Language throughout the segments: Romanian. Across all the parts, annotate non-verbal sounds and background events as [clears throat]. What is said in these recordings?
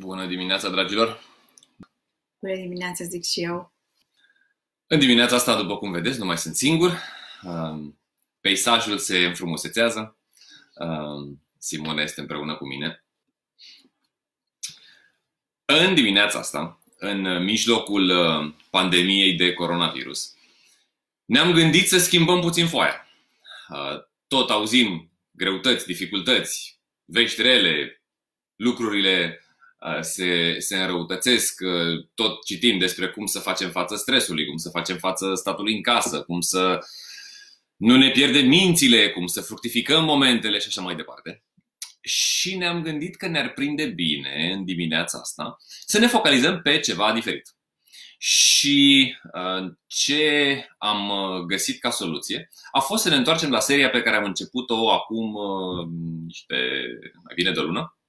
Bună dimineața, dragilor! Bună dimineața, zic și eu. În dimineața asta, după cum vedeți, nu mai sunt singur. Um, peisajul se înfrumusețează. Um, Simona este împreună cu mine. În dimineața asta, în mijlocul uh, pandemiei de coronavirus, ne-am gândit să schimbăm puțin foaia. Uh, tot auzim greutăți, dificultăți, vești rele, lucrurile se, se înrăutățesc, tot citim despre cum să facem față stresului, cum să facem față statului în casă, cum să nu ne pierdem mințile, cum să fructificăm momentele și așa mai departe. Și ne-am gândit că ne-ar prinde bine în dimineața asta să ne focalizăm pe ceva diferit. Și ce am găsit ca soluție a fost să ne întoarcem la seria pe care am început-o acum niște, mai bine de o lună,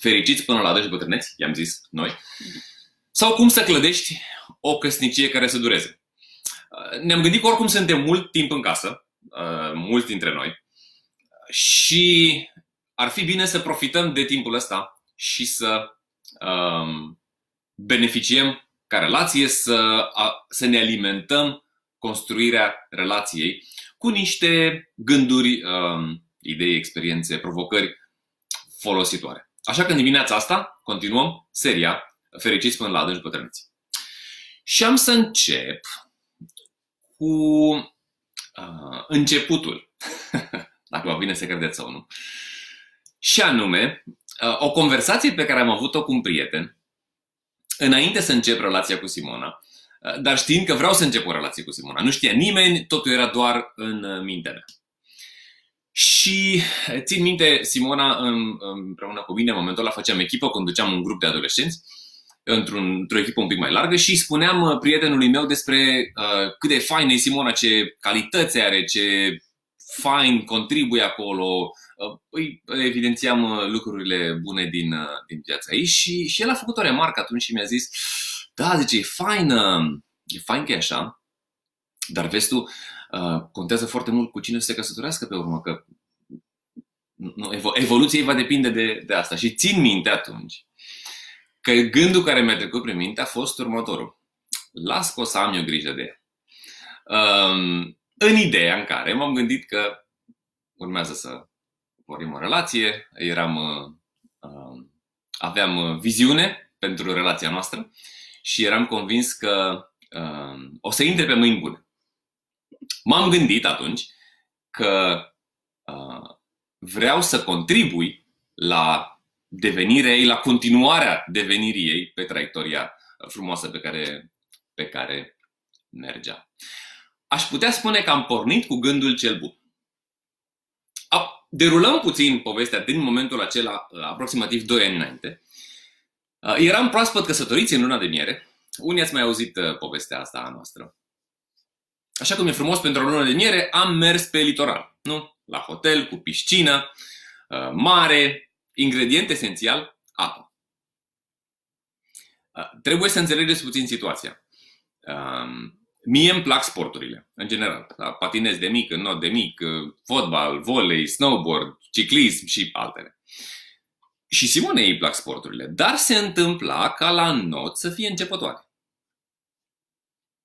fericiți până la adânci bătrâneți, i-am zis noi, sau cum să clădești o căsnicie care să dureze. Uh, ne-am gândit că oricum suntem mult timp în casă, uh, mulți dintre noi, și ar fi bine să profităm de timpul ăsta și să um, beneficiem ca relație, să, să ne alimentăm construirea relației cu niște gânduri, um, idei, experiențe, provocări folositoare. Așa că în dimineața asta continuăm seria Fericiți până la adânci bătrâneți. Și am să încep cu uh, începutul, [laughs] dacă vă vine să credeți sau nu. Și anume, uh, o conversație pe care am avut-o cu un prieten înainte să încep relația cu Simona, uh, dar știind că vreau să încep o relație cu Simona. Nu știa nimeni, totul era doar în uh, mintea mea. Și țin minte, Simona împreună cu mine, în momentul ăla făceam echipă, conduceam un grup de adolescenți într-un, într-o echipă un pic mai largă și spuneam uh, prietenului meu despre uh, cât de fain e Simona, ce calități are, ce fain contribuie acolo. Uh, îi evidențiam uh, lucrurile bune din, uh, din viața ei și, și el a făcut o remarcă atunci și mi-a zis da, zice, e fain, uh, e fain că e așa, dar vezi tu, Uh, contează foarte mult cu cine se căsătorească pe urmă, că nu, evoluția va depinde de, de asta. Și țin minte atunci că gândul care mi-a trecut prin minte a fost următorul. Las că o să am eu grijă de ea. Um, în ideea în care m-am gândit că urmează să vorbim o relație, eram, uh, aveam viziune pentru relația noastră și eram convins că uh, o să intre pe mâini bune. M-am gândit atunci că uh, vreau să contribui la devenirea ei, la continuarea devenirii ei pe traiectoria frumoasă pe care, pe care mergea. Aș putea spune că am pornit cu gândul cel bun. Derulăm puțin povestea din momentul acela, aproximativ 2 ani înainte. Eram proaspăt căsătoriți în luna de miere. Unii ați mai auzit uh, povestea asta a noastră. Așa cum e frumos pentru o lună de miere, am mers pe litoral. Nu? La hotel, cu piscină, uh, mare, ingredient esențial, apă. Uh, trebuie să înțelegeți puțin situația. Um, mie îmi plac sporturile, în general. Da? Patinez de mic, not de mic, uh, fotbal, volei, snowboard, ciclism și altele. Și Simonei îi plac sporturile, dar se întâmpla ca la not să fie începătoare.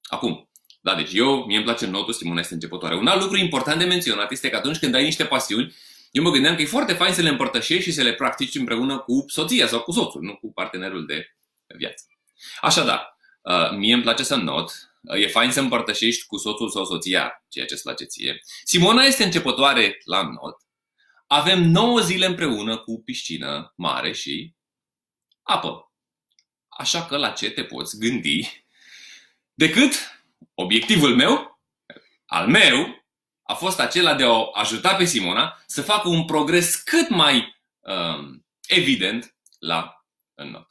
Acum, da, deci eu, mie îmi place notul, Simona este începătoare. Un alt lucru important de menționat este că atunci când ai niște pasiuni, eu mă gândeam că e foarte fain să le împărtășești și să le practici împreună cu soția sau cu soțul, nu cu partenerul de viață. Așadar, uh, mie îmi place să not, uh, e fain să împărtășești cu soțul sau soția ceea ce îți place ție. Simona este începătoare la not. Avem 9 zile împreună cu piscină mare și apă. Așa că la ce te poți gândi decât obiectivul meu, al meu, a fost acela de a o ajuta pe Simona să facă un progres cât mai um, evident la not.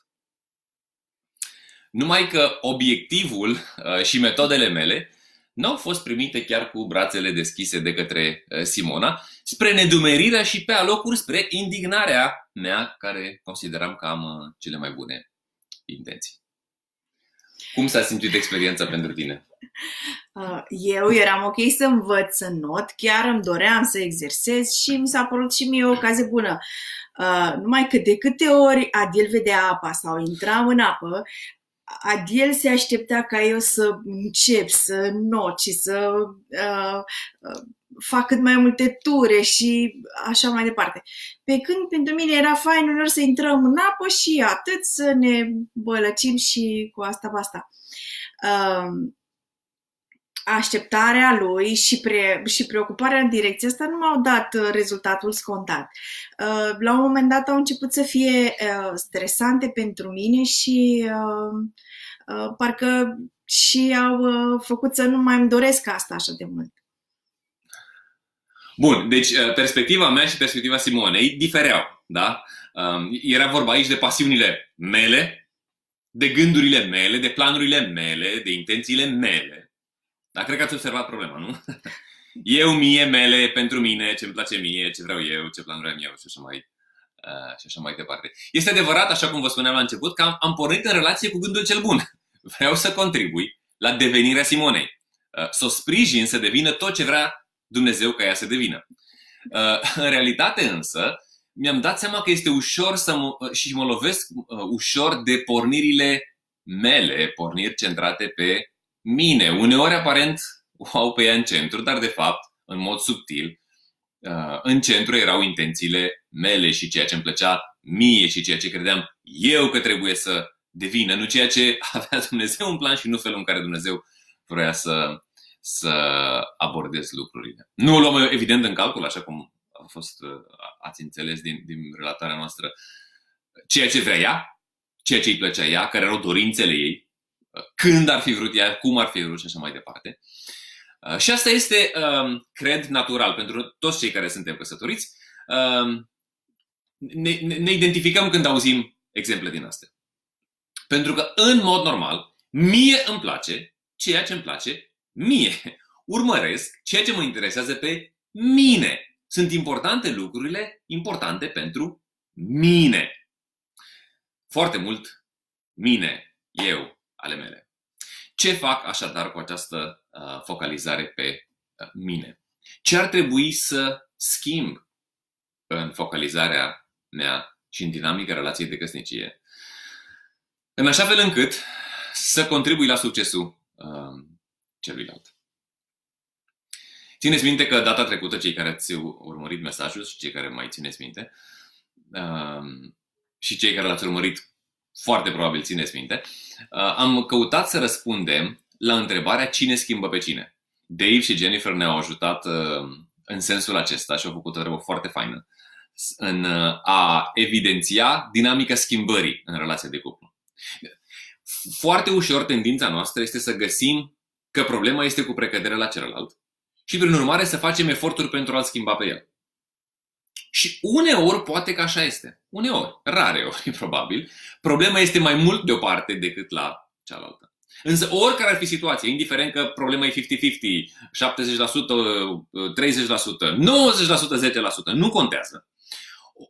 Numai că obiectivul uh, și metodele mele nu au fost primite chiar cu brațele deschise de către uh, Simona, spre nedumerirea și pe alocuri spre indignarea mea, care consideram că am uh, cele mai bune intenții. Cum s-a simțit experiența pentru tine? [laughs] Uh, eu eram ok să învăț să not, chiar îmi doream să exersez și mi s-a părut și mie o ocazie bună. Uh, numai că de câte ori Adil vedea apa sau intram în apă, Adiel se aștepta ca eu să încep, să not și să uh, uh, fac cât mai multe ture și așa mai departe. Pe când pentru mine era fain uneori să intrăm în apă și atât să ne bălăcim și cu asta basta. Uh, așteptarea lui și, pre, și preocuparea în direcția asta nu m-au dat uh, rezultatul scontat. Uh, la un moment dat au început să fie uh, stresante pentru mine și parcă și au făcut să nu mai îmi doresc asta așa de mult. Bun, deci perspectiva mea și perspectiva Simonei difereau, da? Um, era vorba aici de pasiunile mele, de gândurile mele, de planurile mele, de intențiile mele. Dar cred că ați observat problema, nu? [laughs] Eu, mie, mele, pentru mine, ce îmi place mie, ce vreau eu, ce planuri am eu și așa mai, uh, și așa mai departe. Este adevărat, așa cum vă spuneam la început, că am, am pornit în relație cu gândul cel bun. [laughs] Vreau să contribui la devenirea Simonei. Uh, să o sprijin să devină tot ce vrea Dumnezeu ca ea să devină. Uh, [laughs] în realitate însă, mi-am dat seama că este ușor să mă, uh, și mă lovesc uh, ușor de pornirile mele, porniri centrate pe mine. Uneori aparent o au pe ea în centru, dar de fapt, în mod subtil, uh, în centru erau intențiile mele și ceea ce îmi plăcea mie și ceea ce credeam eu că trebuie să devină, nu ceea ce [laughs] avea Dumnezeu în plan și nu felul în care Dumnezeu vrea să, să abordez lucrurile. Nu o luăm evident în calcul, așa cum a fost, uh, ați înțeles din, din relatarea noastră, ceea ce vrea ea, ceea ce îi plăcea ea, care erau dorințele ei, când ar fi vrut ea, cum ar fi vrut și așa mai departe. Uh, și asta este, um, cred, natural pentru toți cei care suntem căsătoriți. Um, ne, ne identificăm când auzim exemple din astea. Pentru că, în mod normal, mie îmi place ceea ce îmi place mie. Urmăresc ceea ce mă interesează pe mine. Sunt importante lucrurile importante pentru mine. Foarte mult mine, eu, ale mele. Ce fac așadar cu această uh, focalizare pe uh, mine? Ce ar trebui să schimb în focalizarea mea și în dinamica relației de căsnicie? În așa fel încât să contribui la succesul uh, celuilalt. Țineți minte că data trecută, cei care ați urmărit mesajul și cei care mai țineți minte, uh, și cei care l-ați urmărit foarte probabil țineți minte, uh, am căutat să răspundem la întrebarea cine schimbă pe cine. Dave și Jennifer ne-au ajutat uh, în sensul acesta și au făcut o treabă foarte faină în uh, a evidenția dinamica schimbării în relația de cuplu. Foarte ușor tendința noastră este să găsim că problema este cu precădere la celălalt și prin urmare să facem eforturi pentru a-l schimba pe el. Și uneori poate că așa este. Uneori, rare ori [laughs] probabil, problema este mai mult deoparte decât la cealaltă. Însă oricare ar fi situația, indiferent că problema e 50-50, 70%, 30%, 90%, 10%, nu contează.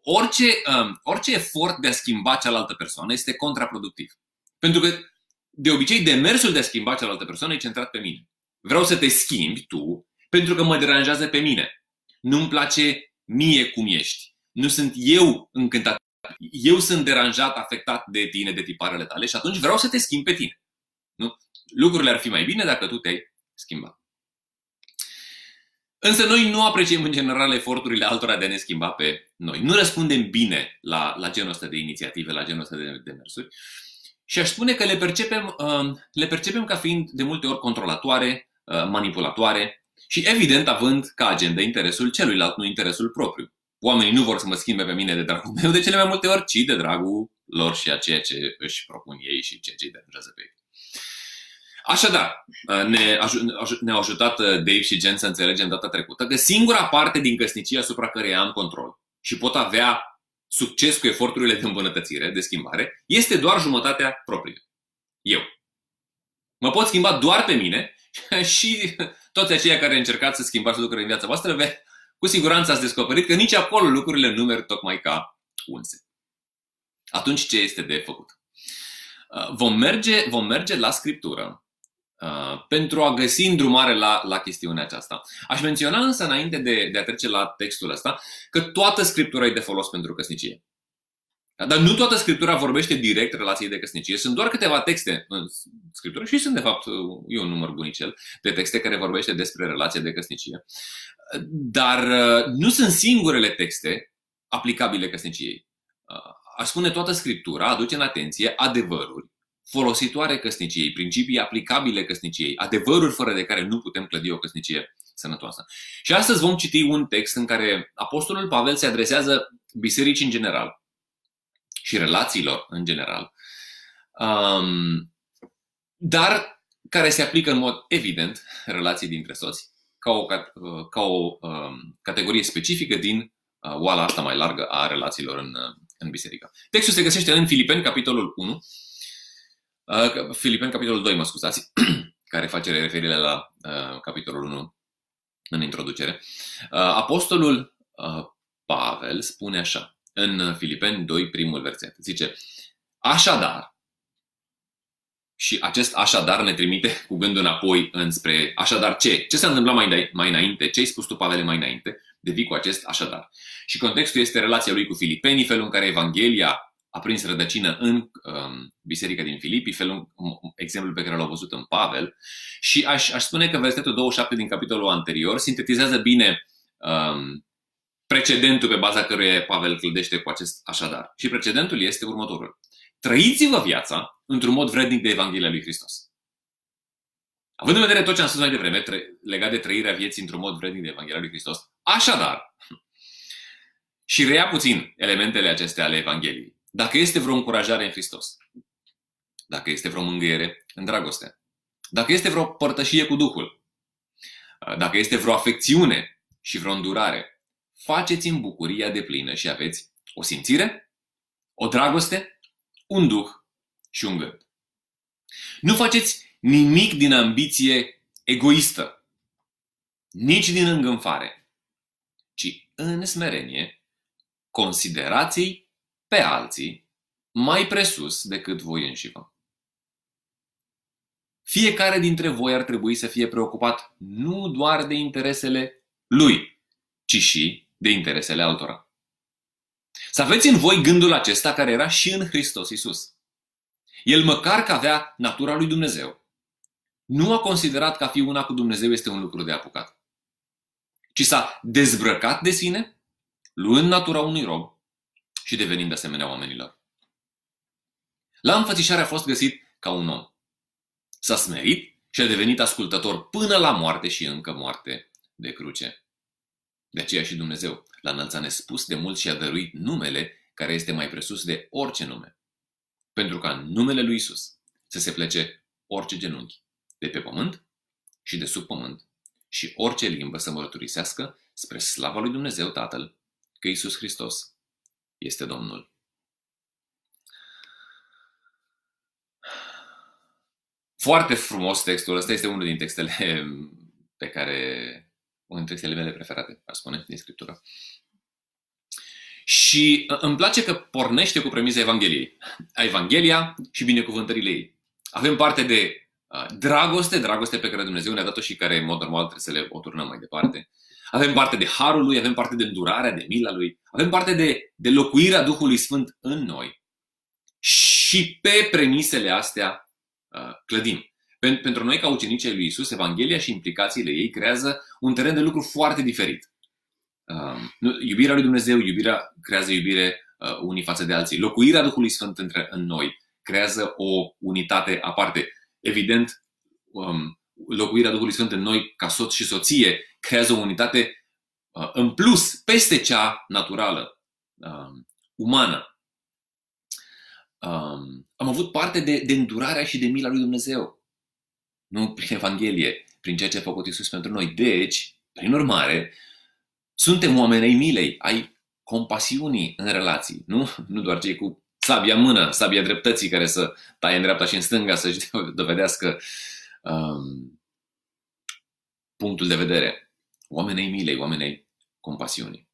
Orice, um, orice efort de a schimba cealaltă persoană este contraproductiv. Pentru că, de obicei, demersul de a schimba cealaltă persoană e centrat pe mine. Vreau să te schimbi tu pentru că mă deranjează pe mine. Nu-mi place mie cum ești. Nu sunt eu încântat. Eu sunt deranjat, afectat de tine, de tiparele tale și atunci vreau să te schimb pe tine. Nu? Lucrurile ar fi mai bine dacă tu te-ai schimbat. Însă noi nu apreciem în general eforturile altora de a ne schimba pe noi. Nu răspundem bine la, la genul ăsta de inițiative, la genul ăsta de demersuri. Și aș spune că le percepem, uh, le percepem ca fiind de multe ori controlatoare, uh, manipulatoare, și evident având ca agenda interesul celuilalt, nu interesul propriu. Oamenii nu vor să mă schimbe pe mine de dragul meu de cele mai multe ori, ci de dragul lor și a ceea ce își propun ei și ceea ce îi deranjează pe ei. Așadar, ne, ne-au ajutat uh, Dave și Jen să înțelegem data trecută că singura parte din căsnicie asupra care am control și pot avea succes cu eforturile de îmbunătățire, de schimbare, este doar jumătatea proprie. Eu. Mă pot schimba doar pe mine [laughs] și toți aceia care încercați să schimbați lucruri în viața voastră, ve- cu siguranță ați descoperit că nici acolo lucrurile nu merg tocmai ca unse. Atunci ce este de făcut? Uh, vom merge, vom merge la Scriptură uh, pentru a găsi îndrumare la, la chestiunea aceasta. Aș menționa însă, înainte de, de a trece la textul ăsta, că toată scriptura e de folos pentru căsnicie. Dar nu toată scriptura vorbește direct relației de căsnicie. Sunt doar câteva texte în scriptură și sunt, de fapt, e un număr bunicel de texte care vorbește despre relația de căsnicie. Dar uh, nu sunt singurele texte aplicabile căsniciei. Uh, aș spune toată scriptura aduce în atenție adevăruri folositoare căsniciei, principii aplicabile căsniciei, adevăruri fără de care nu putem clădi o căsnicie sănătoasă. Și astăzi vom citi un text în care Apostolul Pavel se adresează bisericii în general și relațiilor în general, um, dar care se aplică în mod evident relații dintre soți, ca o, ca o um, categorie specifică din uh, oala asta mai largă a relațiilor în, uh, în biserică. Textul se găsește în Filipeni, capitolul 1, uh, Filipeni, capitolul 2, mă scuzați, [clears throat] care face referire la uh, capitolul 1 în introducere. Uh, apostolul uh, Pavel spune așa, în Filipeni 2, primul verset. Zice, așadar, și acest așadar ne trimite [laughs] cu gândul înapoi înspre așadar ce? Ce s-a întâmplat mai, mai înainte? Ce ai spus tu, Pavele, mai înainte? Devii cu acest așadar. Și contextul este relația lui cu filipenii, felul în care Evanghelia a prins rădăcină în um, biserica din Filipi, felul, um, exemplul pe care l-au văzut în Pavel. Și aș, aș spune că versetul 27 din capitolul anterior sintetizează bine um, precedentul pe baza căruia Pavel clădește cu acest așadar. Și precedentul este următorul. Trăiți-vă viața într-un mod vrednic de Evanghelia lui Hristos. Având în vedere tot ce am spus mai devreme, legat de trăirea vieții într-un mod vrednic de Evanghelia lui Hristos, așadar, [laughs] și reia puțin elementele acestea ale Evangheliei. Dacă este vreo încurajare în Hristos, dacă este vreo mângâiere în dragoste, dacă este vreo părtășie cu Duhul, dacă este vreo afecțiune și vreo îndurare, faceți în bucuria de plină și aveți o simțire, o dragoste, un duh și un gând. Nu faceți nimic din ambiție egoistă, nici din îngânfare, ci în smerenie considerați pe alții mai presus decât voi înșivă. Fiecare dintre voi ar trebui să fie preocupat nu doar de interesele lui, ci și de interesele altora. Să aveți în voi gândul acesta care era și în Hristos Isus. El măcar că avea natura lui Dumnezeu, nu a considerat că a fi una cu Dumnezeu este un lucru de apucat, ci s-a dezbrăcat de sine, luând natura unui rob și devenind asemenea oamenilor. La înfățișare a fost găsit ca un om. S-a smerit și a devenit ascultător până la moarte și încă moarte de cruce. De aceea și Dumnezeu l-a înălțat nespus de mult și a dăruit numele care este mai presus de orice nume. Pentru ca în numele lui Isus să se plece orice genunchi de pe pământ și de sub pământ și orice limbă să mărturisească spre slava lui Dumnezeu Tatăl că Isus Hristos este Domnul. Foarte frumos textul ăsta, este unul din textele pe care unul dintre textele mele preferate, aș spune, din Scriptură. Și uh, îmi place că pornește cu premiza Evangheliei. Evanghelia și binecuvântările ei. Avem parte de uh, dragoste, dragoste pe care Dumnezeu ne-a dat-o și care, în mod normal, trebuie să le o turnăm mai departe. Avem parte de harul lui, avem parte de îndurarea, de mila lui, avem parte de, de locuirea Duhului Sfânt în noi. Și pe premisele astea uh, clădim. Pentru noi, ca ucenicii lui Isus, Evanghelia și implicațiile ei creează un teren de lucru foarte diferit. Um, iubirea lui Dumnezeu, iubirea creează iubire uh, unii față de alții. Locuirea Duhului Sfânt între, în noi creează o unitate aparte. Evident, um, locuirea Duhului Sfânt în noi ca soț și soție creează o unitate uh, în plus, peste cea naturală, um, umană. Um, am avut parte de, de îndurarea și de mila lui Dumnezeu nu prin Evanghelie, prin ceea ce a făcut Isus pentru noi. Deci, prin urmare, suntem oameni ai milei, ai compasiunii în relații, nu? Nu doar cei cu sabia în mână, sabia dreptății care să taie în dreapta și în stânga să-și [laughs] dovedească um, punctul de vedere. Oamenii milei, oamenii compasiunii.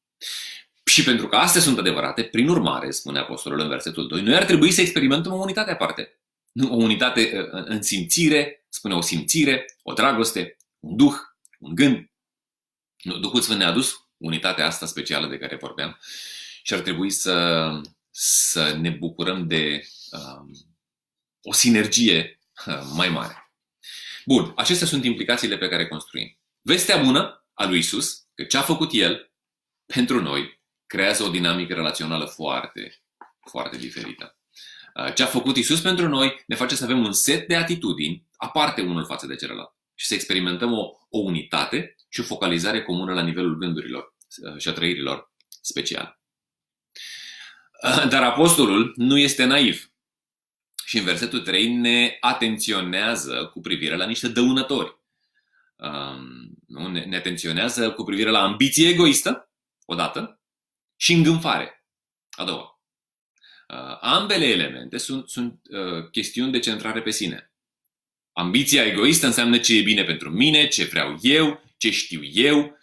Și pentru că astea sunt adevărate, prin urmare, spune Apostolul în versetul 2, noi ar trebui să experimentăm o unitate aparte. Nu, o unitate uh, în simțire, spune o simțire, o dragoste, un duh, un gând. Nu, Duhul Sfânt ne-a adus unitatea asta specială de care vorbeam și ar trebui să, să ne bucurăm de um, o sinergie uh, mai mare. Bun, acestea sunt implicațiile pe care construim. Vestea bună a lui Isus, că ce a făcut El pentru noi, creează o dinamică relațională foarte, foarte diferită. Uh, ce a făcut Isus pentru noi ne face să avem un set de atitudini aparte unul față de celălalt și să experimentăm o, o unitate și o focalizare comună la nivelul gândurilor uh, și a trăirilor speciale. Uh, dar apostolul nu este naiv și în versetul 3 ne atenționează cu privire la niște dăunători. Nu? Ne atenționează cu privire la ambiție egoistă, odată, și îngânfare, a doua. Uh, ambele elemente sunt, sunt uh, chestiuni de centrare pe sine. Ambiția egoistă înseamnă ce e bine pentru mine, ce vreau eu, ce știu eu.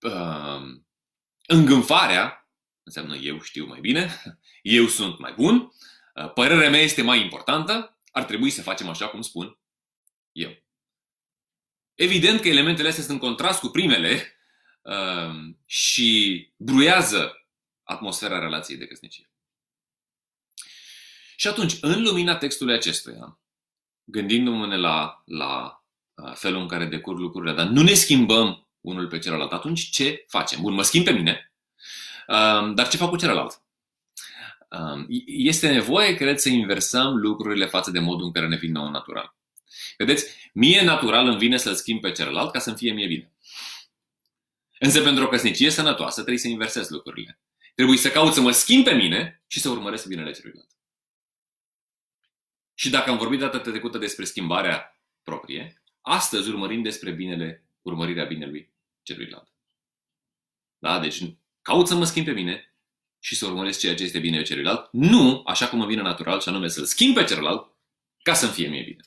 Uh, îngânfarea înseamnă eu știu mai bine, [laughs] eu sunt mai bun, uh, părerea mea este mai importantă, ar trebui să facem așa cum spun eu. Evident că elementele astea sunt în contrast cu primele uh, și bruiază atmosfera relației de căsnicie. Și atunci, în lumina textului acestuia, gândindu-ne la, la felul în care decur lucrurile, dar nu ne schimbăm unul pe celălalt, atunci ce facem? Bun, mă schimb pe mine, dar ce fac cu celălalt? Este nevoie, cred, să inversăm lucrurile față de modul în care ne vin nou natural. Vedeți, mie natural îmi vine să-l schimb pe celălalt ca să-mi fie mie bine. Însă pentru o căsnicie sănătoasă trebuie să inversez lucrurile. Trebuie să caut să mă schimb pe mine și să urmăresc binele celuilalt. Și dacă am vorbit data trecută despre schimbarea proprie, astăzi urmărim despre binele, urmărirea binelui celuilalt. Da? Deci caut să mă schimb pe mine și să urmăresc ceea ce este bine celuilalt, nu așa cum îmi vine natural, și anume să-l schimb pe celălalt ca să-mi fie mie bine.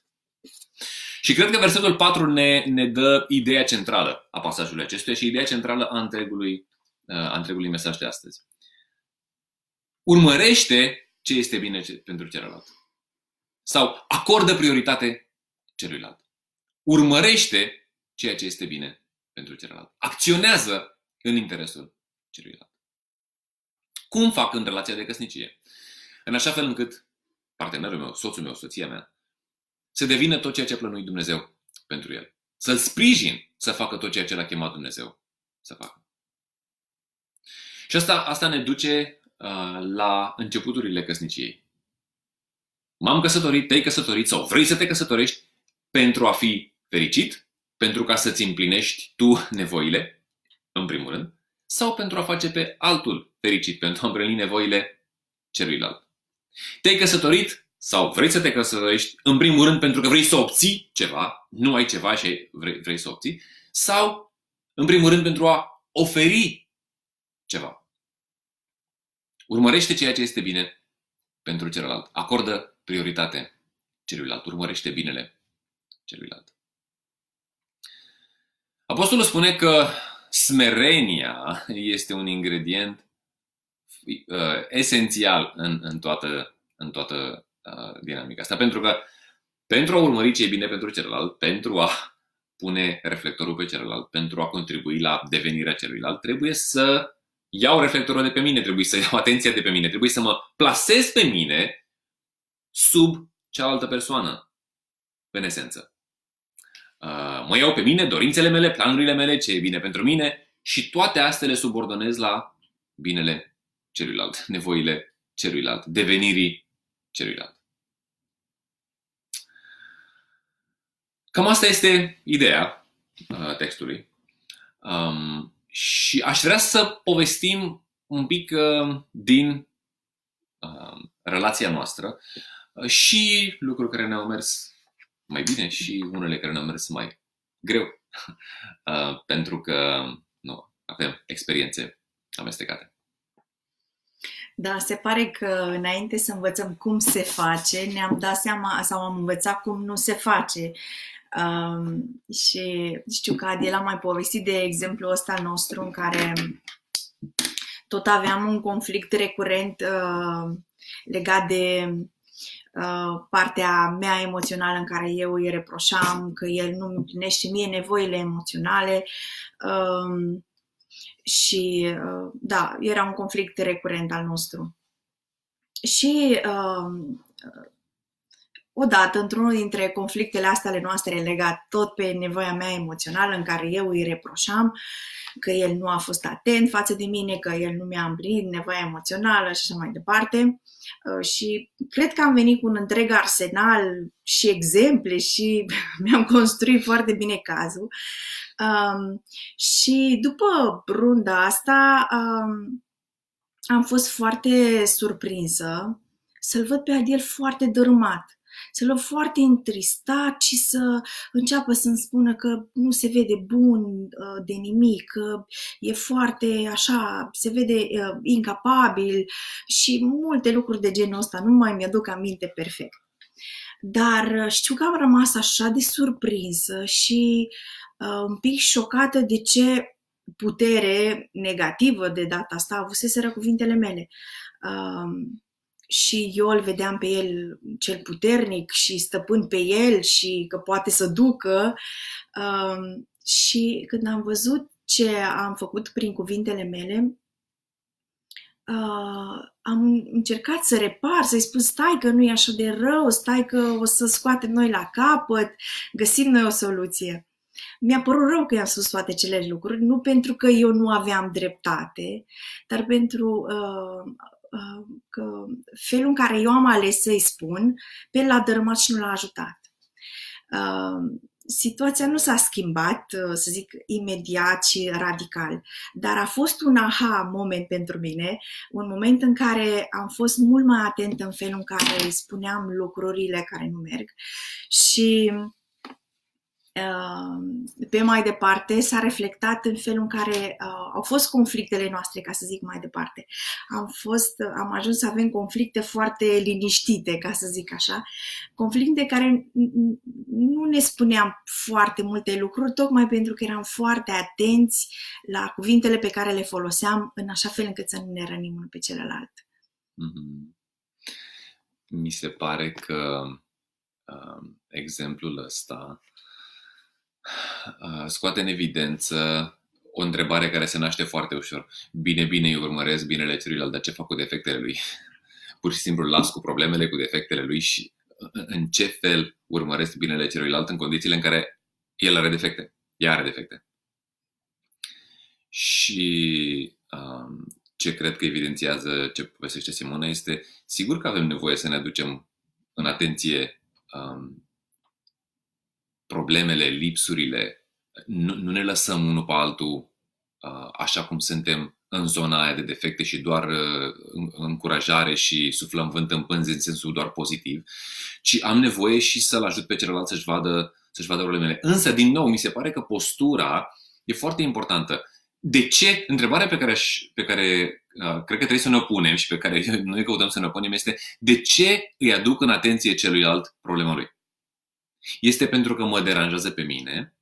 Și cred că versetul 4 ne, ne dă ideea centrală a pasajului acestuia și ideea centrală a întregului, a întregului mesaj de astăzi. Urmărește ce este bine pentru celălalt. Sau acordă prioritate celuilalt. Urmărește ceea ce este bine pentru celălalt. Acționează în interesul celuilalt. Cum fac în relația de căsnicie? În așa fel încât partenerul meu, soțul meu, soția mea, să devină tot ceea ce a plănuit Dumnezeu pentru el. Să-l sprijin să facă tot ceea ce l-a chemat Dumnezeu să facă. Și asta, asta ne duce uh, la începuturile căsniciei. M-am căsătorit, te-ai căsătorit sau vrei să te căsătorești pentru a fi fericit, pentru ca să-ți împlinești tu [laughs] nevoile, în primul rând, sau pentru a face pe altul fericit, pentru a împlini nevoile celuilalt. Te-ai căsătorit sau vrei să te căsătorești, în primul rând pentru că vrei să obții ceva, nu ai ceva și vrei, vrei să obții, sau, în primul rând, pentru a oferi ceva. Urmărește ceea ce este bine pentru celălalt. Acordă prioritate celuilalt, urmărește binele celuilalt. Apostolul spune că smerenia este un ingredient uh, esențial în, în toată, în toată uh, dinamica asta, pentru că pentru a urmări ce e bine pentru celălalt, pentru a pune reflectorul pe celălalt, pentru a contribui la devenirea celuilalt, trebuie să iau reflectorul de pe mine, trebuie să iau atenția de pe mine, trebuie să mă plasez pe mine sub cealaltă persoană, în esență. Uh, mă iau pe mine, dorințele mele, planurile mele, ce e bine pentru mine și toate astea le subordonez la binele celuilalt, [laughs] nevoile celuilalt, devenirii celuilalt. Cam asta este ideea uh, textului. Um, și aș vrea să povestim un pic uh, din uh, relația noastră și lucruri care ne-au mers mai bine și unele care ne-au mers mai greu. [laughs] Uh, pentru că nu, avem experiențe amestecate. Da, se pare că înainte să învățăm cum se face, ne-am dat seama sau am învățat cum nu se face. Um, și știu că Adiel a mai povestit de exemplu ăsta nostru în care tot aveam un conflict recurent uh, legat de uh, partea mea emoțională în care eu îi reproșam că el nu îmi împlinește mie nevoile emoționale. Uh, și uh, da, era un conflict recurent al nostru. Și uh, odată, într-unul dintre conflictele astea ale noastre legat tot pe nevoia mea emoțională în care eu îi reproșam că el nu a fost atent față de mine, că el nu mi-a împlinit nevoia emoțională și așa mai departe. Uh, și cred că am venit cu un întreg arsenal și exemple și [laughs] mi-am construit foarte bine cazul. Um, și după runda asta um, am fost foarte surprinsă să-l văd pe Adiel foarte dărâmat să-l văd foarte întristat și să înceapă să-mi spună că nu se vede bun uh, de nimic, că e foarte așa, se vede uh, incapabil și multe lucruri de genul ăsta, nu mai mi-aduc aminte perfect. Dar uh, știu că am rămas așa de surprinsă și uh, un pic șocată de ce putere negativă de data asta avuseseră cuvintele mele. Uh, și eu îl vedeam pe el cel puternic și stăpân pe el și că poate să ducă. Um, și când am văzut ce am făcut prin cuvintele mele, uh, am încercat să repar, să-i spun stai că nu e așa de rău, stai că o să scoatem noi la capăt, găsim noi o soluție. Mi-a părut rău că i-am spus toate cele lucruri, nu pentru că eu nu aveam dreptate, dar pentru uh, Uh, că felul în care eu am ales să-i spun, pe el l-a dărâmat și nu l-a ajutat. Uh, situația nu s-a schimbat, uh, să zic, imediat și radical, dar a fost un aha moment pentru mine, un moment în care am fost mult mai atent în felul în care îi spuneam lucrurile care nu merg și Ehm, pe mai departe s-a reflectat în felul în care uh, au fost conflictele noastre, ca să zic mai departe. Am, fost, am ajuns să avem conflicte foarte liniștite, ca să zic așa. Conflicte care nu ne spuneam foarte multe lucruri, tocmai pentru că eram foarte atenți la cuvintele pe care le foloseam, în așa fel încât să nu ne rănim unul pe celălalt. Mm-hmm. Mi se pare că uh, exemplul ăsta scoate în evidență o întrebare care se naște foarte ușor. Bine, bine, eu urmăresc binele celuilalt, dar ce fac cu defectele lui? [laughs] Pur și simplu las cu problemele, cu defectele lui și în ce fel urmăresc binele celuilalt în condițiile în care el are defecte, ea are defecte. Și um, ce cred că evidențiază ce povestește Simona este sigur că avem nevoie să ne aducem în atenție um, problemele, lipsurile, nu, nu ne lăsăm unul pe altul uh, așa cum suntem în zona aia de defecte și doar uh, încurajare și suflăm vânt în pânzi în sensul doar pozitiv, ci am nevoie și să-l ajut pe celălalt să-și vadă, să-și vadă problemele. Însă, din nou, mi se pare că postura e foarte importantă. De ce? Întrebarea pe care, pe care uh, cred că trebuie să ne punem și pe care [laughs] noi căutăm să ne punem este de ce îi aduc în atenție celuilalt problema lui? Este pentru că mă deranjează pe mine,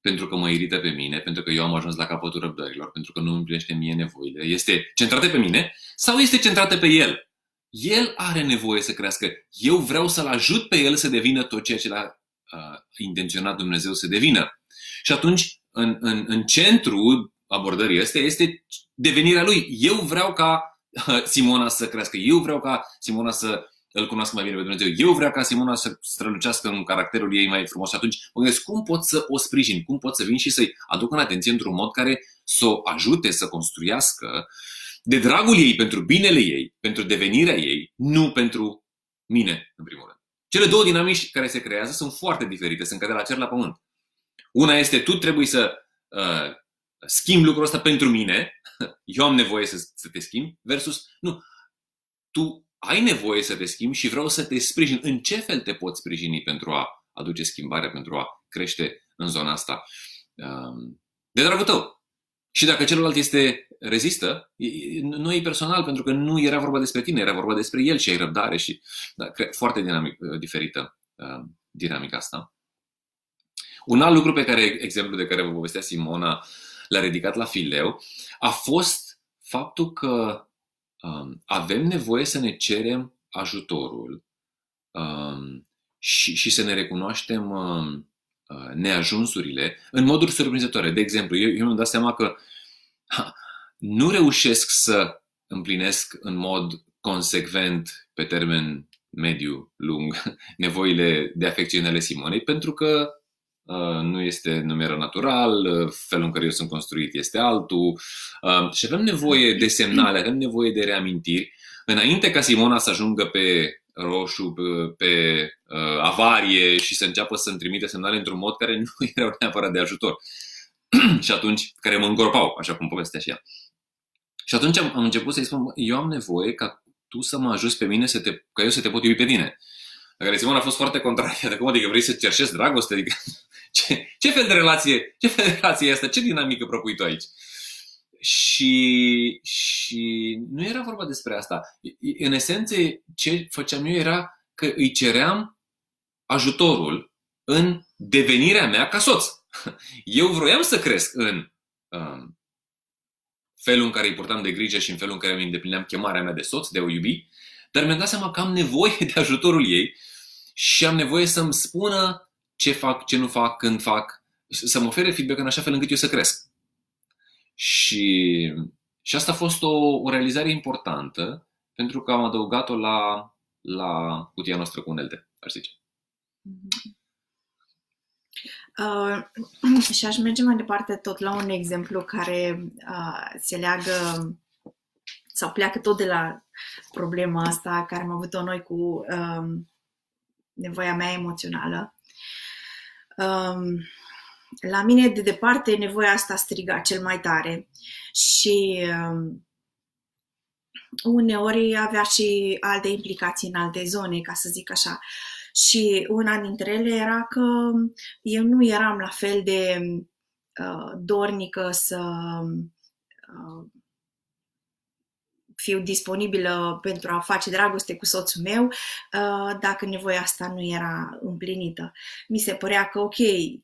pentru că mă irită pe mine, pentru că eu am ajuns la capătul răbdărilor, pentru că nu împlinește mie nevoile. Este centrată pe mine sau este centrată pe el? El are nevoie să crească. Eu vreau să-l ajut pe el să devină tot ceea ce l-a uh, intenționat Dumnezeu să devină. Și atunci, în, în, în centru abordării astea este devenirea lui. Eu vreau ca uh, Simona să crească. Eu vreau ca Simona să îl cunosc mai bine pe Dumnezeu. Eu vreau ca Simona să strălucească în caracterul ei mai frumos. Și atunci mă gândesc cum pot să o sprijin, cum pot să vin și să-i aduc în atenție într-un mod care să o ajute să construiască de dragul ei, pentru binele ei, pentru devenirea ei, nu pentru mine, în primul rând. Cele două dinamici care se creează sunt foarte diferite, sunt ca de la cer la pământ. Una este tu trebuie să uh, schimbi lucrul ăsta pentru mine, [laughs] eu am nevoie să, să te schimbi, versus nu, tu ai nevoie să te schimbi și vreau să te sprijin. În ce fel te poți sprijini pentru a aduce schimbare, pentru a crește în zona asta? Um, de dragul tău. Și dacă celălalt este rezistă, nu e personal, pentru că nu era vorba despre tine, era vorba despre el și ai răbdare și da, foarte dinamic, uh, diferită um, dinamica asta. Un alt lucru pe care, exemplu de care vă povestea Simona, l-a ridicat la fileu, a fost faptul că um, avem nevoie să ne cerem ajutorul um, și, și să ne recunoaștem um, uh, neajunsurile în moduri surprinzătoare. De exemplu, eu, eu mi-am dat seama că ha, nu reușesc să împlinesc în mod consecvent pe termen mediu, lung, [laughs] nevoile de afecțiune ale Simonei, pentru că uh, nu este numeră natural, uh, felul în care eu sunt construit este altul uh, și avem nevoie de semnale, avem nevoie de reamintiri înainte ca Simona să ajungă pe roșu, pe, pe uh, avarie și să înceapă să-mi trimite semnale într-un mod care nu [laughs] erau neapărat de ajutor. [clears throat] și atunci, care mă încorpau, așa cum povestea și ea. Și atunci am, am început să-i spun, eu am nevoie ca tu să mă ajuți pe mine să te, ca eu să te pot iubi pe tine. La care Simon a fost foarte contrariată. Cum adică vrei să cerșesc dragoste? Adică, ce, ce fel de relație, ce fel de relație e asta? Ce dinamică propui tu aici? Și, și nu era vorba despre asta. În esență, ce făceam eu era că îi ceream ajutorul în devenirea mea ca soț. [laughs] Eu vroiam să cresc în um, felul în care îi purtam de grijă și în felul în care îmi îndeplineam chemarea mea de soț, de a o iubi, dar mi-am dat seama că am nevoie de ajutorul ei și am nevoie să-mi spună ce fac, ce nu fac, când fac, să mă ofere feedback în așa fel încât eu să cresc. Și, și asta a fost o, o realizare importantă pentru că am adăugat-o la, la cutia noastră cu unelte, aș zice. Mm-hmm. Uh, [clears throat] și aș merge mai departe tot la un exemplu care uh, se leagă sau pleacă tot de la problema asta care am avut-o noi cu uh, nevoia mea emoțională. Uh, la mine, de departe, nevoia asta striga cel mai tare și uh, uneori avea și alte implicații în alte zone, ca să zic așa. Și una dintre ele era că eu nu eram la fel de uh, dornică să uh, fiu disponibilă pentru a face dragoste cu soțul meu uh, dacă nevoia asta nu era împlinită. Mi se părea că, ok,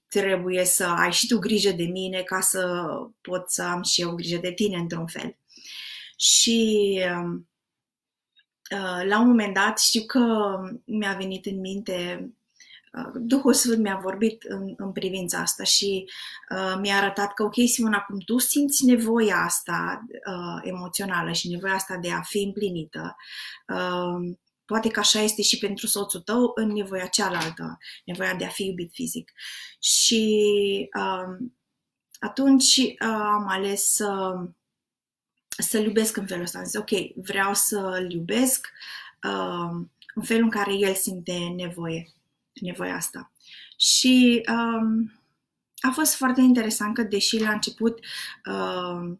trebuie să ai și tu grijă de mine ca să pot să am și eu grijă de tine într-un fel. Și uh, Uh, la un moment dat știu că mi-a venit în minte uh, Duhul Sfânt mi-a vorbit în, în privința asta și uh, mi-a arătat că, ok, Simona, cum tu simți nevoia asta uh, emoțională și nevoia asta de a fi împlinită, uh, poate că așa este și pentru soțul tău în nevoia cealaltă, nevoia de a fi iubit fizic. Și uh, atunci uh, am ales să uh, să-l iubesc în felul ăsta. Am zis, ok, vreau să-l iubesc uh, în felul în care el simte nevoie, nevoia asta. Și um, a fost foarte interesant că, deși la început uh,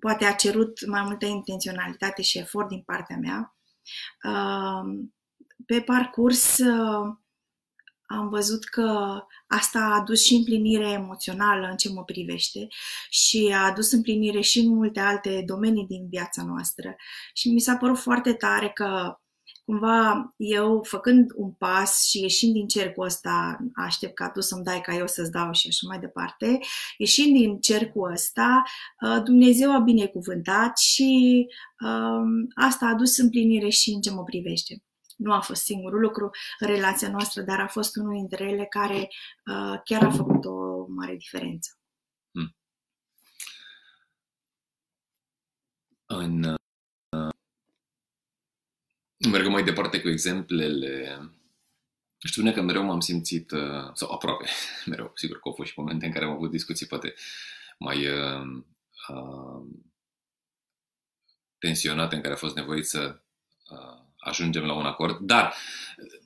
poate a cerut mai multă intenționalitate și efort din partea mea, uh, pe parcurs uh, am văzut că asta a adus și împlinire emoțională în ce mă privește și a adus împlinire și în multe alte domenii din viața noastră. Și mi s-a părut foarte tare că cumva eu, făcând un pas și ieșind din cercul ăsta, aștept ca tu să-mi dai ca eu să-ți dau și așa mai departe, ieșind din cercul ăsta, uh, Dumnezeu a binecuvântat și um, asta a adus împlinire și în ce mă privește nu a fost singurul lucru în relația noastră, dar a fost unul dintre ele care uh, chiar a făcut o mare diferență. Hmm. În, uh, mergând mai departe cu exemplele, știu bine că mereu m-am simțit, uh, sau aproape, [laughs] mereu, sigur că au fost și momente în care am avut discuții poate mai uh, uh, tensionate, în care a fost nevoit să uh, ajungem la un acord. Dar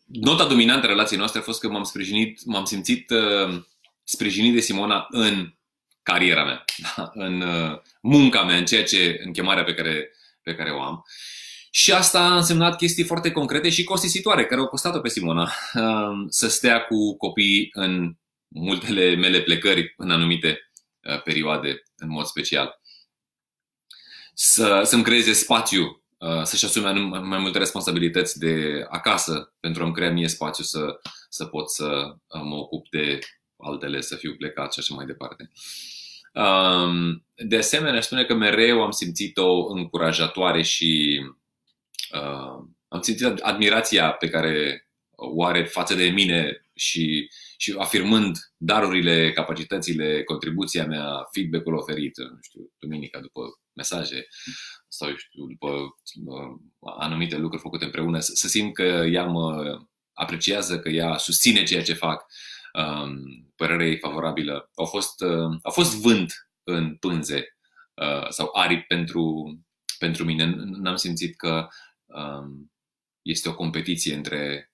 nota dominantă a relației noastre a fost că m-am sprijinit, m-am simțit uh, sprijinit de Simona în cariera mea, [laughs] da? în uh, munca mea, în ceea ce, în chemarea pe care, pe care o am. Și asta a însemnat chestii foarte concrete și costisitoare, care au costat-o pe Simona uh, să stea cu copiii în multele mele plecări în anumite uh, perioade, în mod special. Să, să-mi creeze spațiu Uh, să-și asume mai multe responsabilități de acasă pentru a-mi crea mie spațiu să, să pot să uh, mă ocup de altele, să fiu plecat și așa mai departe. Um, de asemenea, aș spune că mereu am simțit-o încurajatoare și uh, am simțit admirația pe care oare față de mine și, și afirmând darurile, capacitățile, contribuția mea, feedback-ul oferit, nu știu, duminica după mesaje sau știu, după uh, anumite lucruri făcute împreună, să, să simt că ea mă apreciază, că ea susține ceea ce fac, um, părerea ei favorabilă. Au fost, uh, au fost vânt în pânze uh, sau aripi pentru, pentru mine. N-am simțit că um, este o competiție între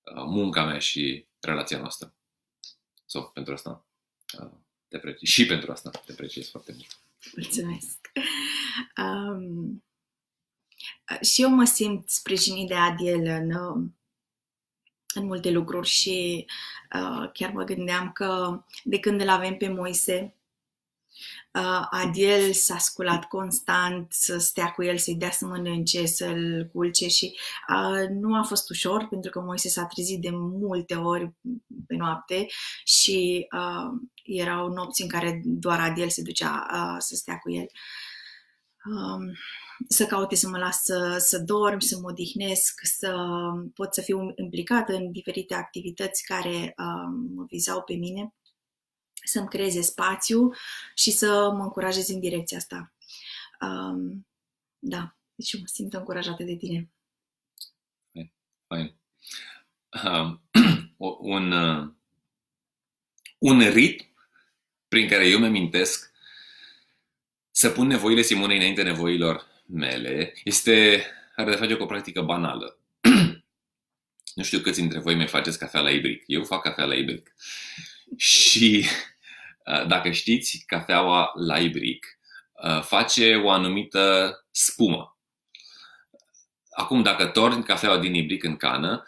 uh, munca mea și relația noastră. So, pentru asta uh, te apreciez. Și pentru asta te apreciez foarte mult. Mulțumesc. Um, și eu mă simt sprijinit de Adiel în, în multe lucruri și uh, chiar mă gândeam că de când îl avem pe Moise, uh, Adiel s-a sculat constant să stea cu el, să-i dea să mănânce, să-l culce și uh, nu a fost ușor pentru că Moise s-a trezit de multe ori pe noapte și uh, erau nopți în care doar Adiel se ducea uh, să stea cu el. Um, să caute să mă las să, să dorm, să mă odihnesc, să pot să fiu implicată în diferite activități care uh, mă vizau pe mine să-mi creeze spațiu și să mă încurajez în direcția asta. Um, da, deci mă simt încurajată de tine. Fain. Uh, [clears throat] un, uh, un ritm prin care eu mi amintesc să pun nevoile Simonei înainte nevoilor mele este, are de face cu o practică banală. [clears throat] nu știu câți dintre voi mai faceți cafea la ibric. Eu fac cafea la ibric. Și Uh, dacă știți, cafeaua Laibric uh, face o anumită spumă. Acum, dacă torni cafeaua din ibric în cană,